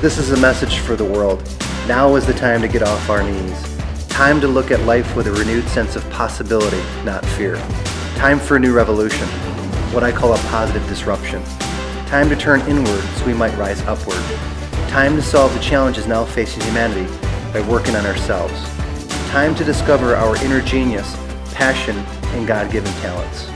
This is a message for the world. Now is the time to get off our knees. Time to look at life with a renewed sense of possibility, not fear. Time for a new revolution, what I call a positive disruption. Time to turn inward so we might rise upward. Time to solve the challenges now facing humanity by working on ourselves. Time to discover our inner genius, passion, and God given talents.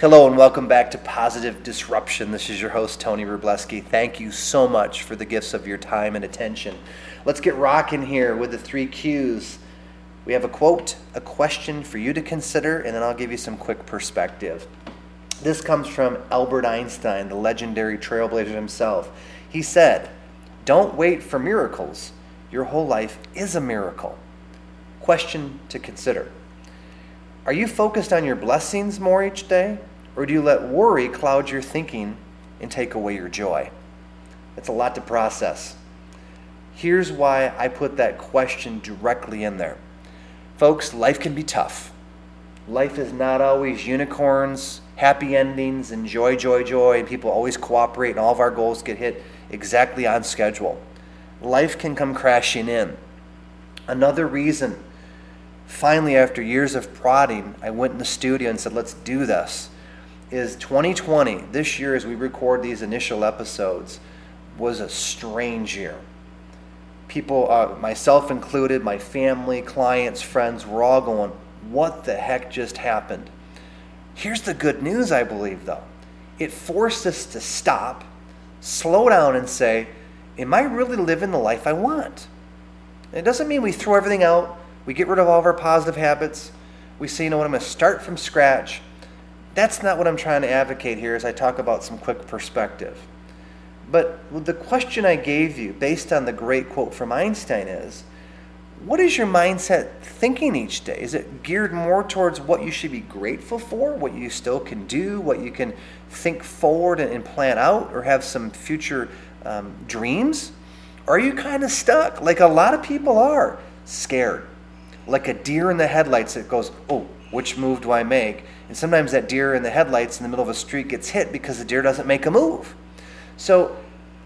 Hello and welcome back to Positive Disruption. This is your host, Tony Rubleski. Thank you so much for the gifts of your time and attention. Let's get rocking here with the three Q's. We have a quote, a question for you to consider, and then I'll give you some quick perspective. This comes from Albert Einstein, the legendary trailblazer himself. He said, Don't wait for miracles. Your whole life is a miracle. Question to consider Are you focused on your blessings more each day? Or do you let worry cloud your thinking and take away your joy? It's a lot to process. Here's why I put that question directly in there. Folks, life can be tough. Life is not always unicorns, happy endings, and joy, joy, joy, and people always cooperate, and all of our goals get hit exactly on schedule. Life can come crashing in. Another reason, finally, after years of prodding, I went in the studio and said, let's do this is 2020, this year as we record these initial episodes, was a strange year. People, uh, myself included, my family, clients, friends, were all going, What the heck just happened? Here's the good news, I believe, though. It forced us to stop, slow down, and say, Am I really living the life I want? it doesn't mean we throw everything out, we get rid of all of our positive habits, we say, You know what, I'm going to start from scratch that's not what I'm trying to advocate here as I talk about some quick perspective. But the question I gave you, based on the great quote from Einstein, is what is your mindset thinking each day? Is it geared more towards what you should be grateful for, what you still can do, what you can think forward and plan out, or have some future um, dreams? Are you kind of stuck, like a lot of people are, scared, like a deer in the headlights that goes, Oh, which move do I make? And sometimes that deer in the headlights in the middle of a street gets hit because the deer doesn't make a move. So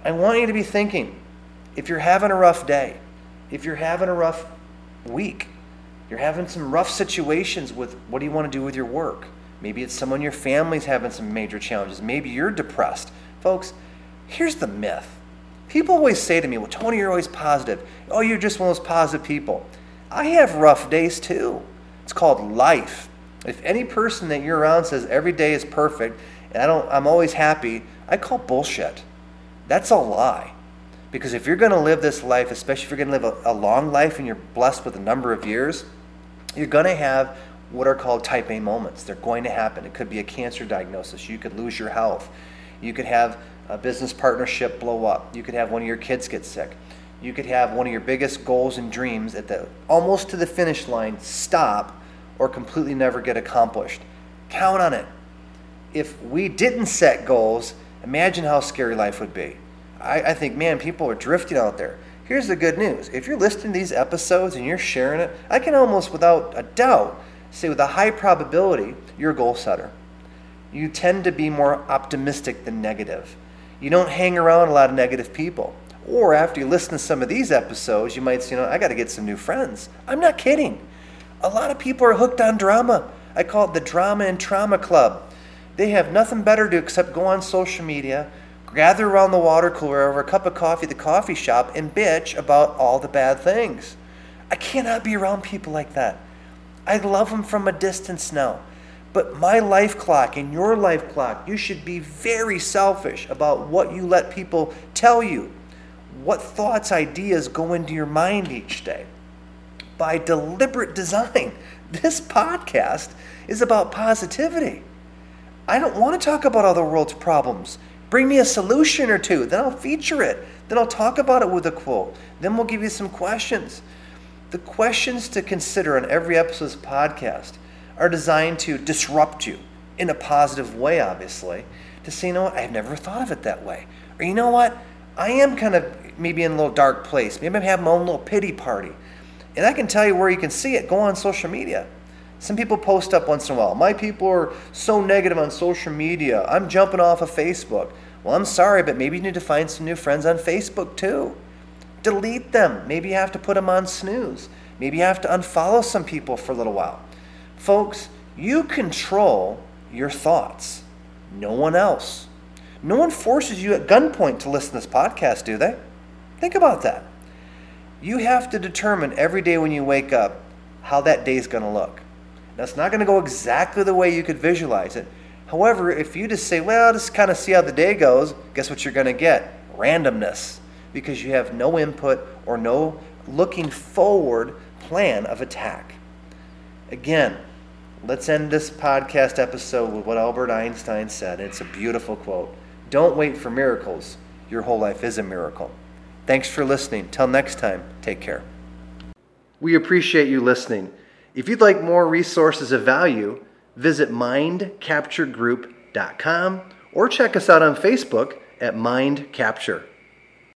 I want you to be thinking if you're having a rough day, if you're having a rough week, you're having some rough situations with what do you want to do with your work? Maybe it's someone in your family's having some major challenges. Maybe you're depressed. Folks, here's the myth. People always say to me, Well, Tony, you're always positive. Oh, you're just one of those positive people. I have rough days too. It's called life. If any person that you're around says every day is perfect and I don't I'm always happy, I call bullshit. That's a lie. Because if you're going to live this life, especially if you're going to live a, a long life and you're blessed with a number of years, you're going to have what are called type A moments. They're going to happen. It could be a cancer diagnosis. You could lose your health. You could have a business partnership blow up. You could have one of your kids get sick. You could have one of your biggest goals and dreams at the almost to the finish line stop or completely never get accomplished. Count on it. If we didn't set goals, imagine how scary life would be. I, I think, man, people are drifting out there. Here's the good news if you're listening to these episodes and you're sharing it, I can almost without a doubt say with a high probability you're a goal setter. You tend to be more optimistic than negative. You don't hang around a lot of negative people. Or after you listen to some of these episodes, you might say, you know, I got to get some new friends. I'm not kidding. A lot of people are hooked on drama. I call it the Drama and Trauma Club. They have nothing better to do except go on social media, gather around the water cooler over a cup of coffee at the coffee shop, and bitch about all the bad things. I cannot be around people like that. I love them from a distance now. But my life clock and your life clock, you should be very selfish about what you let people tell you. What thoughts, ideas go into your mind each day by deliberate design. This podcast is about positivity. I don't want to talk about all the world's problems. Bring me a solution or two, then I'll feature it. Then I'll talk about it with a quote. Then we'll give you some questions. The questions to consider on every episode's podcast are designed to disrupt you in a positive way, obviously, to say, you know what, I've never thought of it that way. Or you know what, I am kind of maybe in a little dark place. Maybe I'm having my own little pity party. And I can tell you where you can see it. Go on social media. Some people post up once in a while. My people are so negative on social media. I'm jumping off of Facebook. Well, I'm sorry, but maybe you need to find some new friends on Facebook too. Delete them. Maybe you have to put them on snooze. Maybe you have to unfollow some people for a little while. Folks, you control your thoughts, no one else. No one forces you at gunpoint to listen to this podcast, do they? Think about that. You have to determine every day when you wake up how that day is going to look. Now, it's not going to go exactly the way you could visualize it. However, if you just say, well, just kind of see how the day goes, guess what you're going to get? Randomness. Because you have no input or no looking forward plan of attack. Again, let's end this podcast episode with what Albert Einstein said. It's a beautiful quote. Don't wait for miracles. Your whole life is a miracle. Thanks for listening. Till next time, take care. We appreciate you listening. If you'd like more resources of value, visit mindcapturegroup.com or check us out on Facebook at Mind Capture.